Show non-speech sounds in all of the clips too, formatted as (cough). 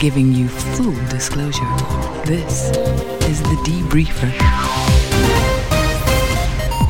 giving you full disclosure. This is the Debriefer.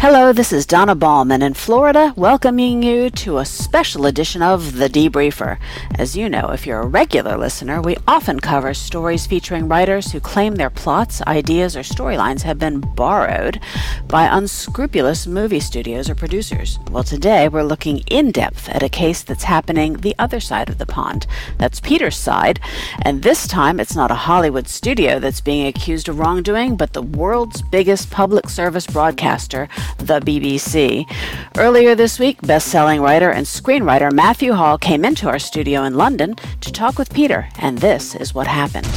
Hello, this is Donna Ballman in Florida, welcoming you to a special edition of The Debriefer. As you know, if you're a regular listener, we often cover stories featuring writers who claim their plots, ideas, or storylines have been borrowed by unscrupulous movie studios or producers. Well, today we're looking in depth at a case that's happening the other side of the pond. That's Peter's side, and this time it's not a Hollywood studio that's being accused of wrongdoing, but the world's biggest public service broadcaster the BBC. Earlier this week, best selling writer and screenwriter Matthew Hall came into our studio in London to talk with Peter, and this is what happened.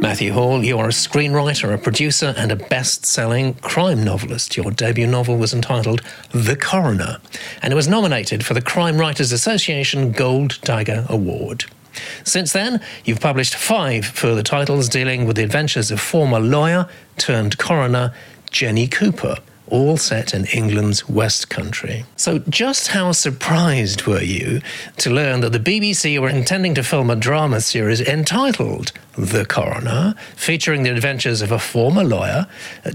Matthew Hall, you are a screenwriter, a producer, and a best selling crime novelist. Your debut novel was entitled The Coroner, and it was nominated for the Crime Writers Association Gold Dagger Award. Since then, you've published five further titles dealing with the adventures of former lawyer turned coroner Jenny Cooper, all set in England's West Country. So, just how surprised were you to learn that the BBC were intending to film a drama series entitled The Coroner, featuring the adventures of a former lawyer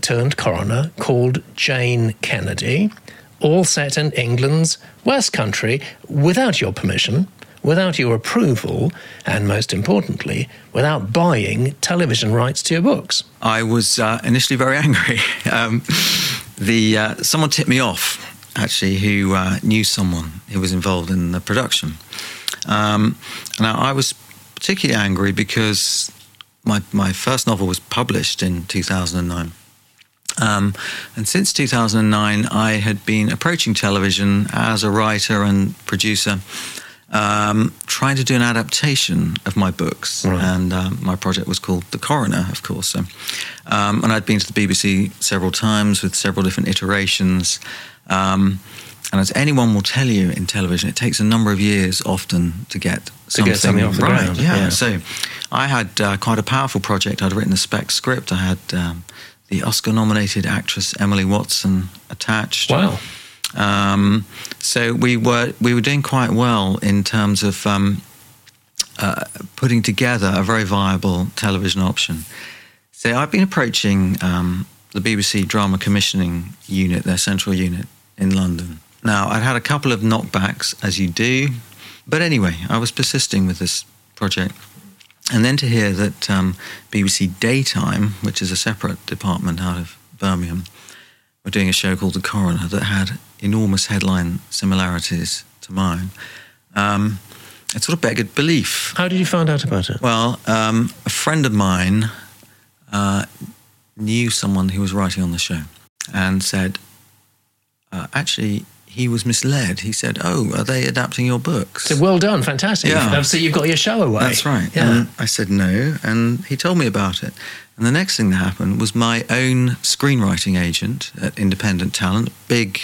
turned coroner called Jane Kennedy, all set in England's West Country without your permission? Without your approval, and most importantly, without buying television rights to your books? I was uh, initially very angry. (laughs) Um, the uh, someone tipped me off actually who uh, knew someone who was involved in the production. Um, now I was particularly angry because my my first novel was published in 2009. Um, and since 2009, I had been approaching television as a writer and producer um, trying to do an adaptation of my books. Right. And um, my project was called The Coroner, of course. So, um, and I'd been to the BBC several times with several different iterations. Um, and as anyone will tell you in television, it takes a number of years often to get something, to get something off the right. ground. Yeah. yeah. So I had uh, quite a powerful project. I'd written a spec script. I had um, the Oscar-nominated actress Emily Watson attached. Wow. Um, so we were we were doing quite well in terms of um, uh, putting together a very viable television option. So I've been approaching um, the BBC Drama Commissioning Unit, their central unit in London. Now I'd had a couple of knockbacks, as you do, but anyway, I was persisting with this project. And then to hear that um, BBC Daytime, which is a separate department out of Birmingham, were doing a show called The Coroner that had enormous headline similarities to mine. Um, it sort of begged belief. How did you find out about it? Well, um, a friend of mine uh, knew someone who was writing on the show and said, uh, actually, he was misled. He said, "Oh, are they adapting your books?" So well done, fantastic. Yeah. So you've got your show away. That's right. Yeah. And I said no, and he told me about it. And the next thing that happened was my own screenwriting agent at Independent Talent, big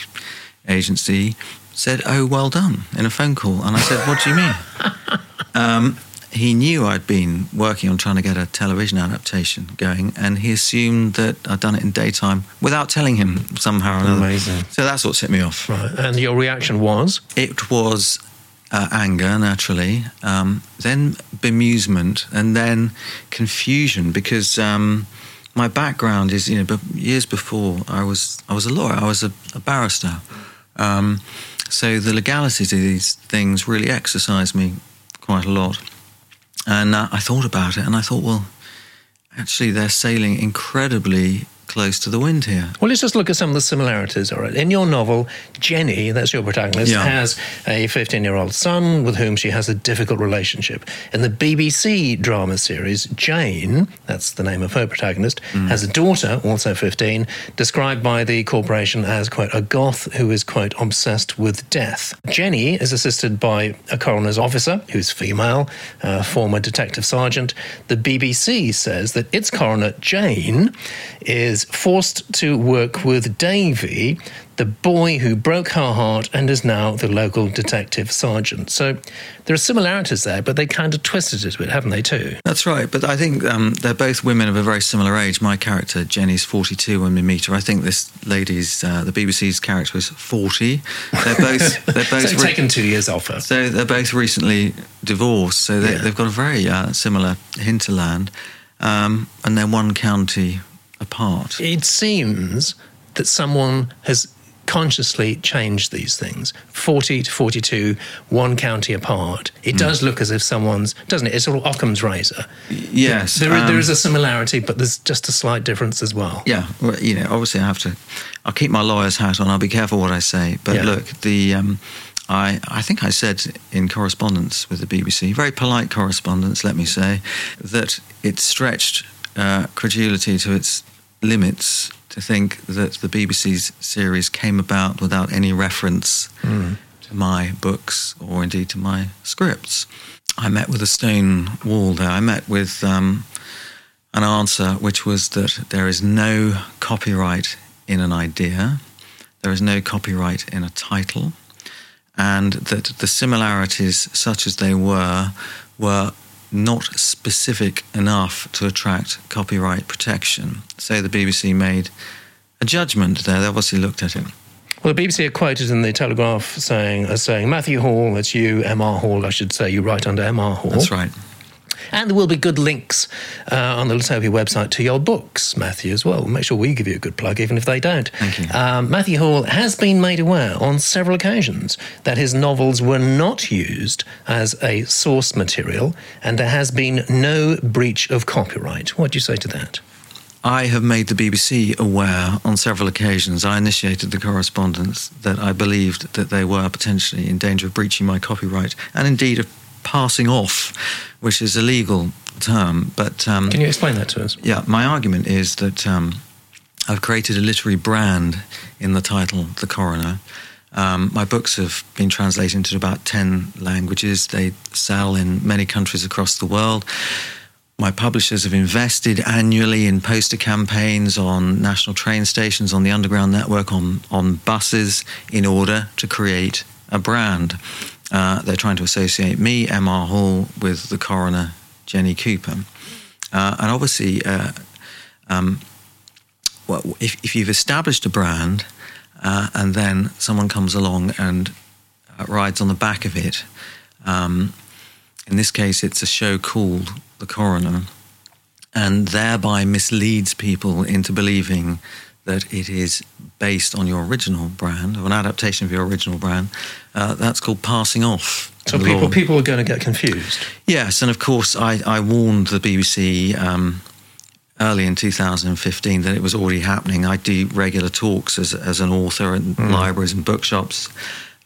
agency, said, "Oh, well done," in a phone call. And I said, "What do you mean?" (laughs) um, he knew I'd been working on trying to get a television adaptation going, and he assumed that I'd done it in daytime without telling him somehow or another. Amazing. So that's what set me off. Right. And your reaction was? It was uh, anger, naturally, um, then bemusement, and then confusion because um, my background is, you know, years before I was I was a lawyer, I was a, a barrister. Um, so the legalities of these things really exercised me quite a lot. And uh, I thought about it and I thought, well, actually, they're sailing incredibly close to the wind here. Well, let's just look at some of the similarities. All right, in your novel, Jenny, that's your protagonist, yeah. has a 15-year-old son with whom she has a difficult relationship. In the BBC drama series, Jane, that's the name of her protagonist, mm. has a daughter, also 15, described by the corporation as quote a goth who is quote obsessed with death. Jenny is assisted by a coroner's officer who's female, a former detective sergeant. The BBC says that its coroner Jane is is forced to work with Davy, the boy who broke her heart and is now the local detective sergeant. So there are similarities there, but they kind of twisted it a bit, haven't they, too? That's right, but I think um, they're both women of a very similar age. My character, Jenny's 42 when we meet her. I think this lady's, uh, the BBC's character is 40. They're (laughs) both... They're both so re- taken two years off her. So they're both recently divorced, so they, have got a very uh, similar hinterland, um, and they're one county apart. It seems that someone has consciously changed these things. 40 to 42 one county apart. It mm. does look as if someone's doesn't it? It's sort of occam's razor. Yes there, um, there is a similarity but there's just a slight difference as well. Yeah well, you know obviously i have to i'll keep my lawyer's hat on. I'll be careful what i say. But yeah. look the um, I, I think I said in correspondence with the BBC, very polite correspondence, let me say, that it stretched uh, credulity to its limits to think that the BBC's series came about without any reference mm. to my books or indeed to my scripts. I met with a stone wall there. I met with um, an answer which was that there is no copyright in an idea, there is no copyright in a title, and that the similarities, such as they were, were not specific enough to attract copyright protection. So the BBC made a judgment there. They obviously looked at it. Well, the BBC are quoted in the Telegraph saying, as saying, Matthew Hall, that's you, M.R. Hall, I should say, you write under M.R. Hall. That's right. And there will be good links uh, on the Litopia website to your books, Matthew, as well. Make sure we give you a good plug, even if they don't. Thank you. Um, Matthew Hall has been made aware on several occasions that his novels were not used as a source material, and there has been no breach of copyright. What do you say to that? I have made the BBC aware on several occasions. I initiated the correspondence that I believed that they were potentially in danger of breaching my copyright and indeed of passing off, which is a legal term. But um, can you explain that to us? Yeah, my argument is that um, I've created a literary brand in the title, The Coroner. Um, my books have been translated into about 10 languages. They sell in many countries across the world. My publishers have invested annually in poster campaigns on national train stations, on the underground network, on, on buses, in order to create a brand. Uh, they're trying to associate me, M.R. Hall, with the coroner, Jenny Cooper. Uh, and obviously, uh, um, well, if, if, you've established a brand uh, and then someone comes along and uh, rides on the back of it, um, in this case, it's a show called The Coroner, and thereby misleads people into believing that it is based on your original brand or an adaptation of your original brand. Uh, that's called passing off. So people law. people are going to get confused. Yes, and of course I, I warned the BBC um, early in 2015 that it was already happening. I do regular talks as as an author in mm. libraries and bookshops.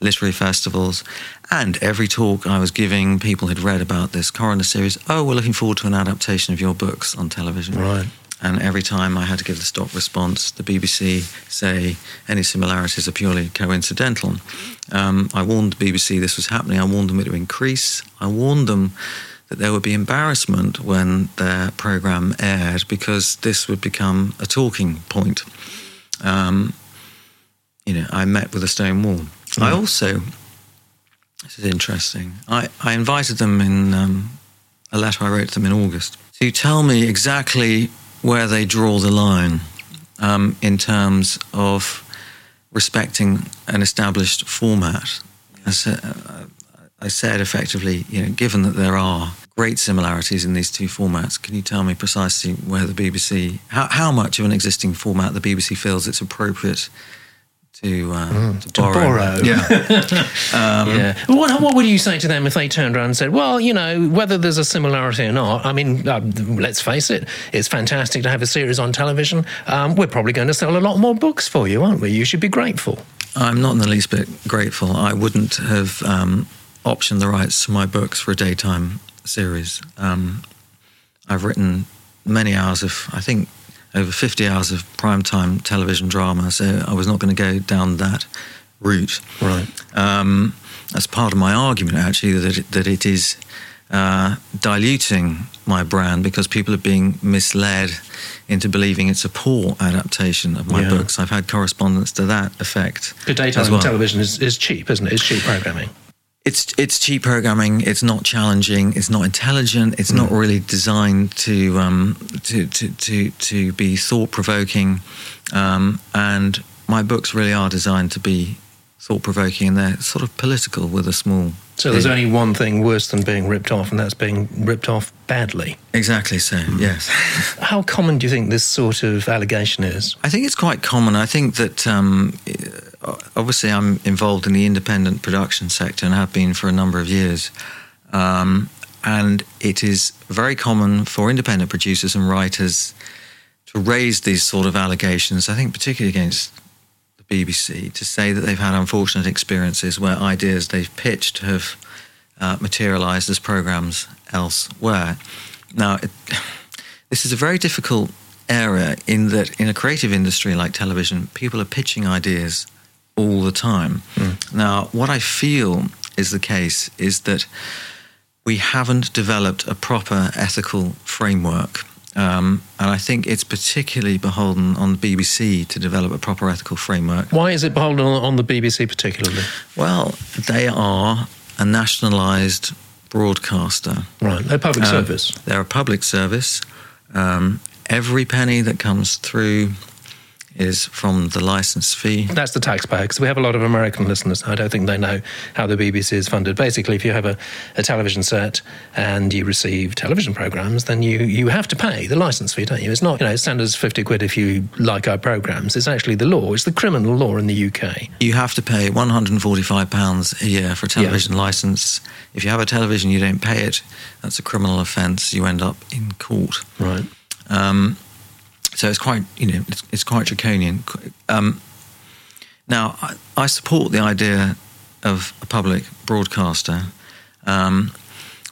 Literary festivals, and every talk I was giving, people had read about this coroner series. Oh, we're looking forward to an adaptation of your books on television. Right. And every time I had to give the stock response, the BBC say any similarities are purely coincidental. Um, I warned the BBC this was happening. I warned them it would increase. I warned them that there would be embarrassment when their program aired because this would become a talking point. Um, you know, I met with a stone wall. Mm. I also, this is interesting. I, I invited them in um, a letter I wrote to them in August to tell me exactly where they draw the line um, in terms of respecting an established format. I said, I said effectively, you know, given that there are great similarities in these two formats, can you tell me precisely where the BBC, how, how much of an existing format the BBC feels it's appropriate to, uh, mm, to, borrow. To borrow. (laughs) Yeah. um, yeah. What, what would you say to them if they turned around and said, well, you know, whether there's a similarity or not, I mean, uh, let's face it, it's fantastic to have a series on television. Um, we're probably going to sell a lot more books for you, aren't we? You should be grateful. I'm not in the least bit grateful. I wouldn't have um, optioned the rights to my books for a daytime series. Um, I've written many hours of, I think, over 50 hours of primetime television drama, so I was not going to go down that route. Right. Um, that's part of my argument, actually, that it, that it is uh, diluting my brand because people are being misled into believing it's a poor adaptation of my Yeah. books. I've had correspondence to that effect. Good daytime well. television is, is cheap, isn't it? It's cheap programming. It's it's cheap programming. It's not challenging. It's not intelligent. It's not really designed to um, to, to to to be thought provoking. Um, and my books really are designed to be thought provoking, and they're sort of political with a small. So there's only one thing worse than being ripped off, and that's being ripped off badly. exactly so. Yes. (laughs) How common do you think this sort of allegation is? I think it's quite common. I think that um, uh, obviously I'm involved in the independent production sector and have been for a number of years. Um, and it is very common for independent producers and writers to raise these sort of allegations, I think, particularly against the BBC, to say that they've had unfortunate experiences where ideas they've pitched have uh, materialized as programs elsewhere. Now, it, (sighs) this is a very difficult area in that in a creative industry like television, people are pitching ideas all the time. Now, what I feel is the case is that we haven't developed a proper ethical framework. Um, and I think it's particularly beholden on the BBC to develop a proper ethical framework. Why is it beholden on, on the BBC particularly? Well, they are a nationalised broadcaster. Right, they're public Um, service. They're a public service. Um, every penny that comes through is from the license fee. That's the taxpayer, because we have a lot of American listeners. I don't think they know how the BBC is funded. Basically, if you have a, a television set and you receive television programs, then you, you have to pay the license fee, don't you? It's not, you know, standards 50 quid if you like our programs. It's actually the law. It's the criminal law in the UK. You have to pay £145 a year for a television license. If you have a television, you don't pay it. That's a criminal offence. You end up in court. Right. Um, so it's quite, you know, it's, it's quite draconian. Um, now, I, I support the idea of a public broadcaster, um,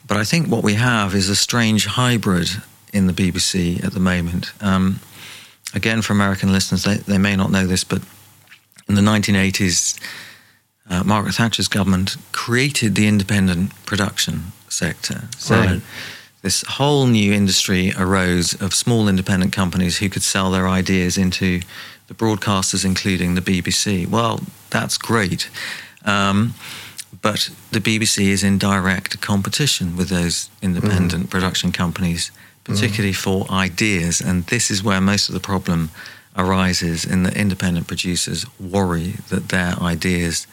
but I think what we have is a strange hybrid in the BBC at the moment. Um, again, for American listeners, they, they may not know this, but in the 1980s, uh, Margaret Thatcher's government created the independent production sector. So Right. This whole new industry arose of small independent companies who could sell their ideas into the broadcasters, including the BBC. Well, that's great. Um, but the BBC is in direct competition with those independent production companies, particularly for ideas. And this is where most of the problem arises in that independent producers worry that their ideas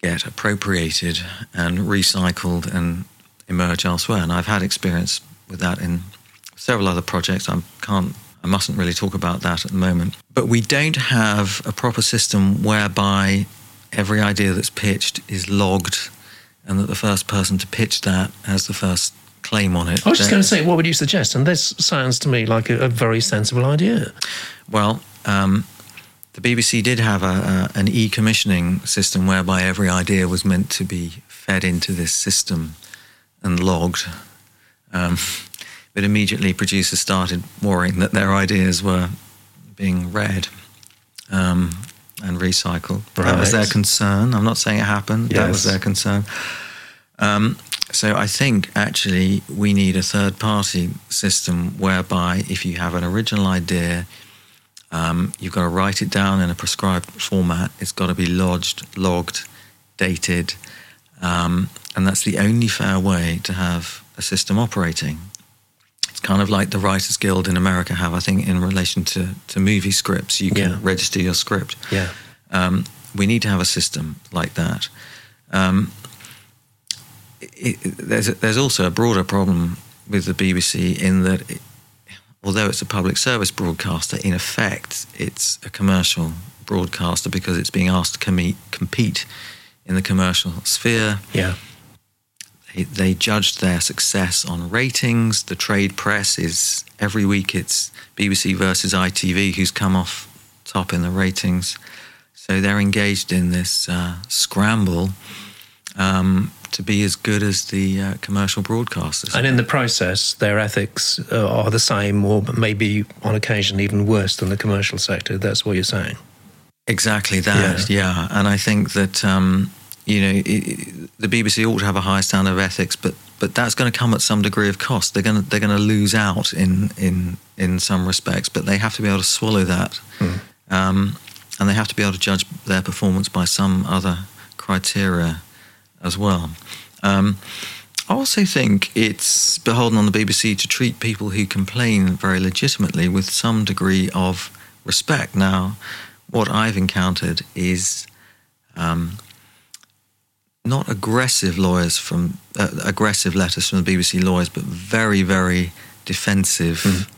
get appropriated and recycled and emerge elsewhere. And I've had experience with that in several other projects. I can't, I mustn't really talk about that at the moment. But we don't have a proper system whereby every idea that's pitched is logged, and that the first person to pitch that has the first claim on it. I was just going to say, what would you suggest? And this sounds to me like a, a very sensible idea. Well, um, the BBC did have a, a, an e-commissioning system whereby every idea was meant to be fed into this system and logged. Um, but immediately, producers started worrying that their ideas were being read um, and recycled. That was their concern. I'm not saying it happened. That was their concern. Um, so I think actually we need a third party system whereby if you have an original idea, um, you've got to write it down in a prescribed format. It's got to be lodged, logged, dated, um, and that's the only fair way to have a system operating. It's kind of like the Writers Guild in America have, I think, in relation to, to movie scripts. You can Yeah. register your script. Yeah. Um, we need to have a system like that. Um, it, it- there's, a, there's also a broader problem with the BBC in that, it, although it's a public service broadcaster, in effect, it's a commercial broadcaster because it's being asked to com- compete in the commercial sphere. Yeah. They, they judged their success on ratings. The trade press is every week it's BBC versus ITV who's come off top in the ratings. So they're engaged in this uh, scramble um, to be as good as the uh, commercial broadcasters. And in the process, their ethics uh, are the same, or maybe on occasion even worse than the commercial sector. That's what you're saying. Exactly that, yeah. And I think that um, you know i i the BBC ought to have a high standard of ethics, but but that's going to come at some degree of cost. They're going to they're going to lose out in in in some respects, but they have to be able to swallow that, Mm. um, and they have to be able to judge their performance by some other criteria as well. Um, I also think it's beholden on the BBC to treat people who complain very legitimately with some degree of respect. Now, what I've encountered is um, not aggressive lawyers from uh, aggressive letters from the BBC lawyers, but very, very defensive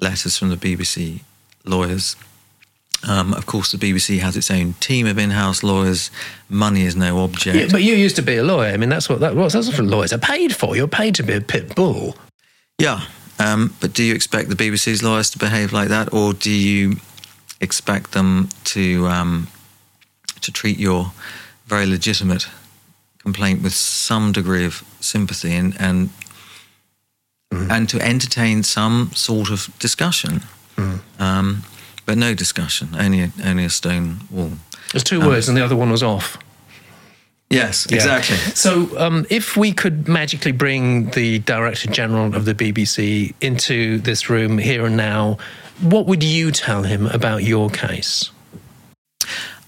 letters from the BBC lawyers. Um, of course, the BBC has its own team of in-house lawyers. Money is no object. Yeah, but you used to be a lawyer. I mean, that's what that was. That's what lawyers are paid for. You're paid to be a pit bull. Yeah, um, but do you expect the BBC's lawyers to behave like that, or do you expect them to um, to treat your very legitimate complaint with some degree of sympathy and and, and to entertain some sort of discussion? Um, but no discussion, only a, only a stone wall. There's two words, and the other one was off. Yes, Yeah. exactly. So, um, if we could magically bring the Director General of the BBC into this room here and now, what would you tell him about your case?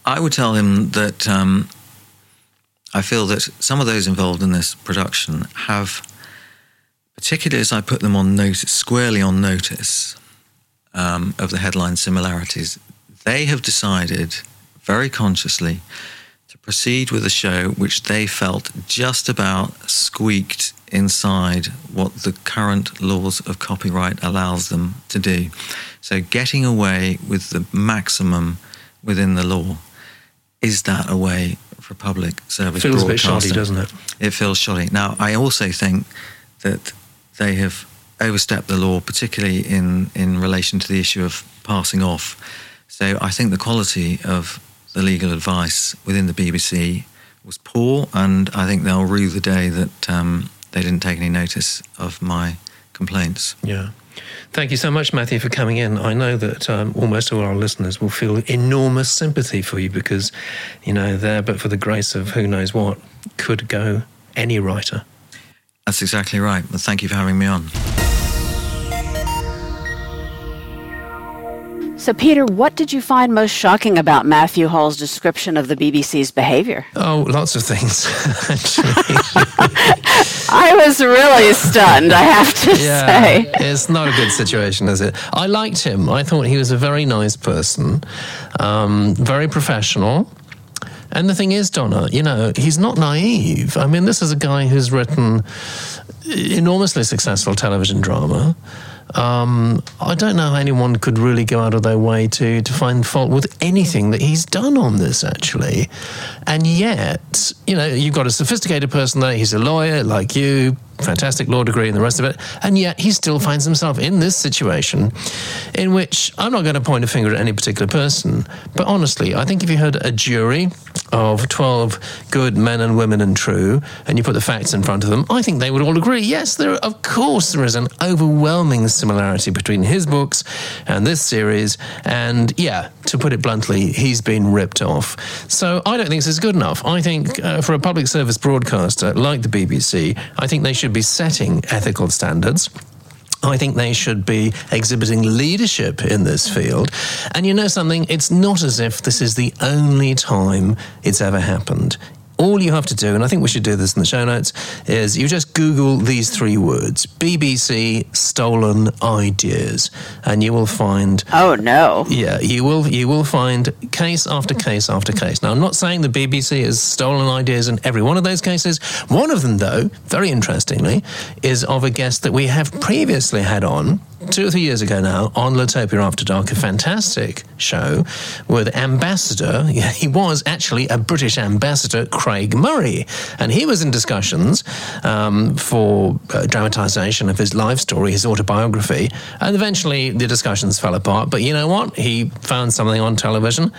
I would tell him that um, I feel that some of those involved in this production have, particularly as I put them on notice, squarely on notice um, of the headline similarities, they have decided very consciously proceed with a show which they felt just about squeaked inside what the current laws of copyright allows them to do. So getting away with the maximum within the law is that a way for public service Feels a bit broadcasting? shoddy, doesn't it? It feels shoddy. Now, I also think that they have overstepped the law, particularly in, in relation to the issue of passing off. So I think the quality of the legal advice within the BBC was poor, and I think they'll rue the day that um, they didn't take any notice of my complaints. Yeah. Thank you so much, Matthew, for coming in. I know that um, almost all our listeners will feel enormous sympathy for you because, you know, there, but for the grace of who knows what, could go any writer. That's exactly right. Well, thank you for having me on. So, Peter, what did you find most shocking about Matthew Hall's description of the BBC's behavior? Oh, lots of things, (laughs) actually. (laughs) I was really stunned, I have to say. it's not a good situation, is it? I liked him. I thought he was a very nice person, um, very professional. And the thing is, Donna, you know, he's not naive. I mean, this is a guy who's written enormously successful television drama. Um, I don't know how anyone could really go out of their way to, to find fault with anything that he's done on this, actually. And yet, you know, you've got a sophisticated person there. He's a lawyer like you, fantastic law degree and the rest of it. And yet he still finds himself in this situation in which I'm not going to point a finger at any particular person. But honestly, I think if you had a jury of 12 good men and women and true, and you put the facts in front of them, I think they would all agree. Yes, there, of course, there is an overwhelming similarity between his books and this series. And yeah, to put it bluntly, he's been ripped off. So I don't think this is good enough. I think uh, for a public service broadcaster like the BBC, I think they should be setting ethical standards. I think they should be exhibiting leadership in this field. And you know something? It's not as if this is the only time it's ever happened. All you have to do, and I think we should do this in the show notes, is you just Google these three words BBC stolen ideas, and you will find Oh, no. yeah, you will you will find case after case after case. Now, I'm not saying the BBC has stolen ideas in every one of those cases. One of them, though, very interestingly, is of a guest that we have previously had on two or three years ago now on Litopia After Dark, a fantastic show with Ambassador. (laughs) He was actually a British ambassador, Craig Murray, and he was in discussions um, for uh, dramatisation of his life story, his autobiography, and eventually the discussions fell apart. But you know what? He found something on television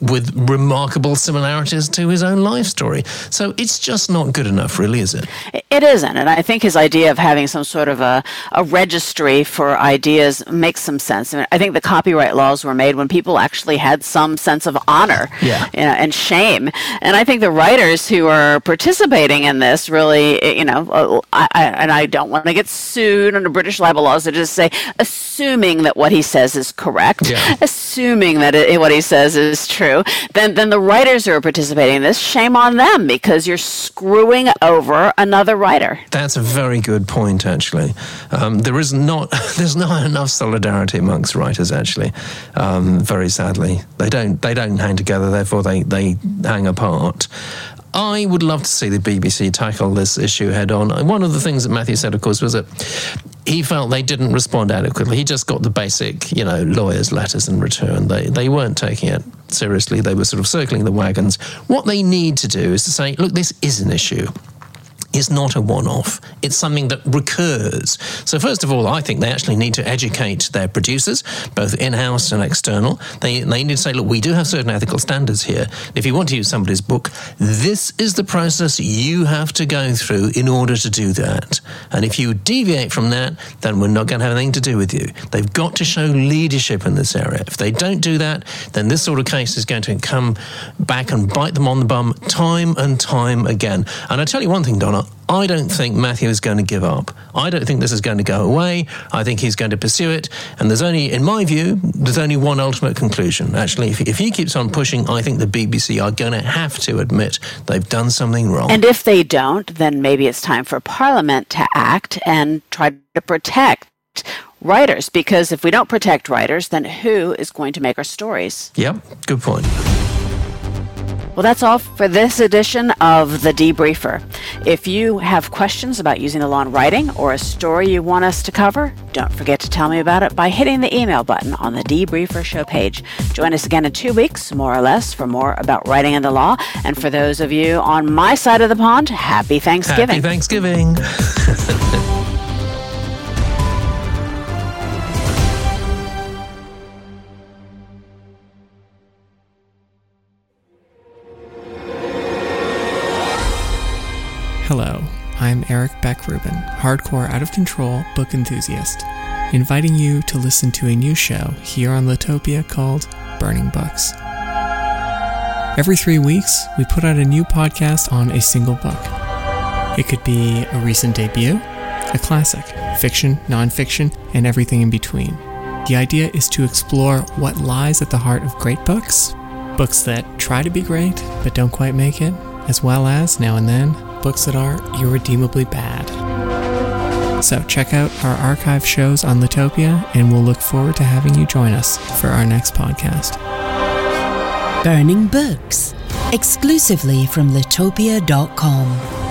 with remarkable similarities to his own life story. So it's just not good enough, really, is it? It isn't. And I think his idea of having some sort of a, a registry for ideas makes some sense. I, mean, I think the copyright laws were made when people actually had some sense of honor yeah. you know, and shame. And I think the writers who are participating in this really, eh, you know, uh, I, I, and I don't want to get sued under British libel laws. I just say, assuming that what he says is correct, yeah. assuming that it, what he says is true, then, then the writers who are participating in this, shame on them because you're screwing over another writer. That's a very good point, actually. Um, there is not (laughs) there's not enough solidarity amongst writers, actually. Um, very sadly, they don't they don't hang together. Therefore, they they hang apart. I would love to see the BBC tackle this issue head on. One of the things that Matthew said, of course, was that he felt they didn't respond adequately. He just got the basic, you know, lawyers' letters in return. They they weren't taking it seriously. They were sort of circling the wagons. What they need to do is to say, look, this is an issue is not a one off. It's something that recurs. So, first of all, I think they actually need to educate their producers, both in house and external. They, they need to say, look, we do have certain ethical standards here. If you want to use somebody's book, this is the process you have to go through in order to do that. And if you deviate from that, then we're not going to have anything to do with you. They've got to show leadership in this area. If they don't do that, then this sort of case is going to come back and bite them on the bum time and time again. And I tell you one thing, Donna, I don't think Matthew is going to give up. I don't think this is going to go away. I think he's going to pursue it. And there's only, in my view, there's only one ultimate conclusion. Actually, if, if he keeps on pushing, I think the BBC are going to have to admit they've done something wrong. And if they don't, then maybe it's time for Parliament to act and try to protect writers. Because if we don't protect writers, then who is going to make our stories? Yep, good point. Well, that's all for this edition of The Debriefer. If you have questions about using the law in writing or a story you want us to cover, don't forget to tell me about it by hitting the email button on the Debriefer show page. Join us again in two weeks, more or less, for more about writing and the law. And for those of you on my side of the pond, happy Thanksgiving. Happy Thanksgiving. (laughs) I'm Eric Beck Rubin, hardcore out of control book enthusiast, inviting you to listen to a new show here on Litopia called Burning Books. Every three weeks, we put out a new podcast on a single book. It could be a recent debut, a classic, fiction, nonfiction, and everything in between. The idea is to explore what lies at the heart of great books, books that try to be great but don't quite make it, as well as, now and then, books that are irredeemably bad. So check out our archive shows on Litopia, and we'll look forward to having you join us for our next podcast. Burning Books, exclusively from litopia.com.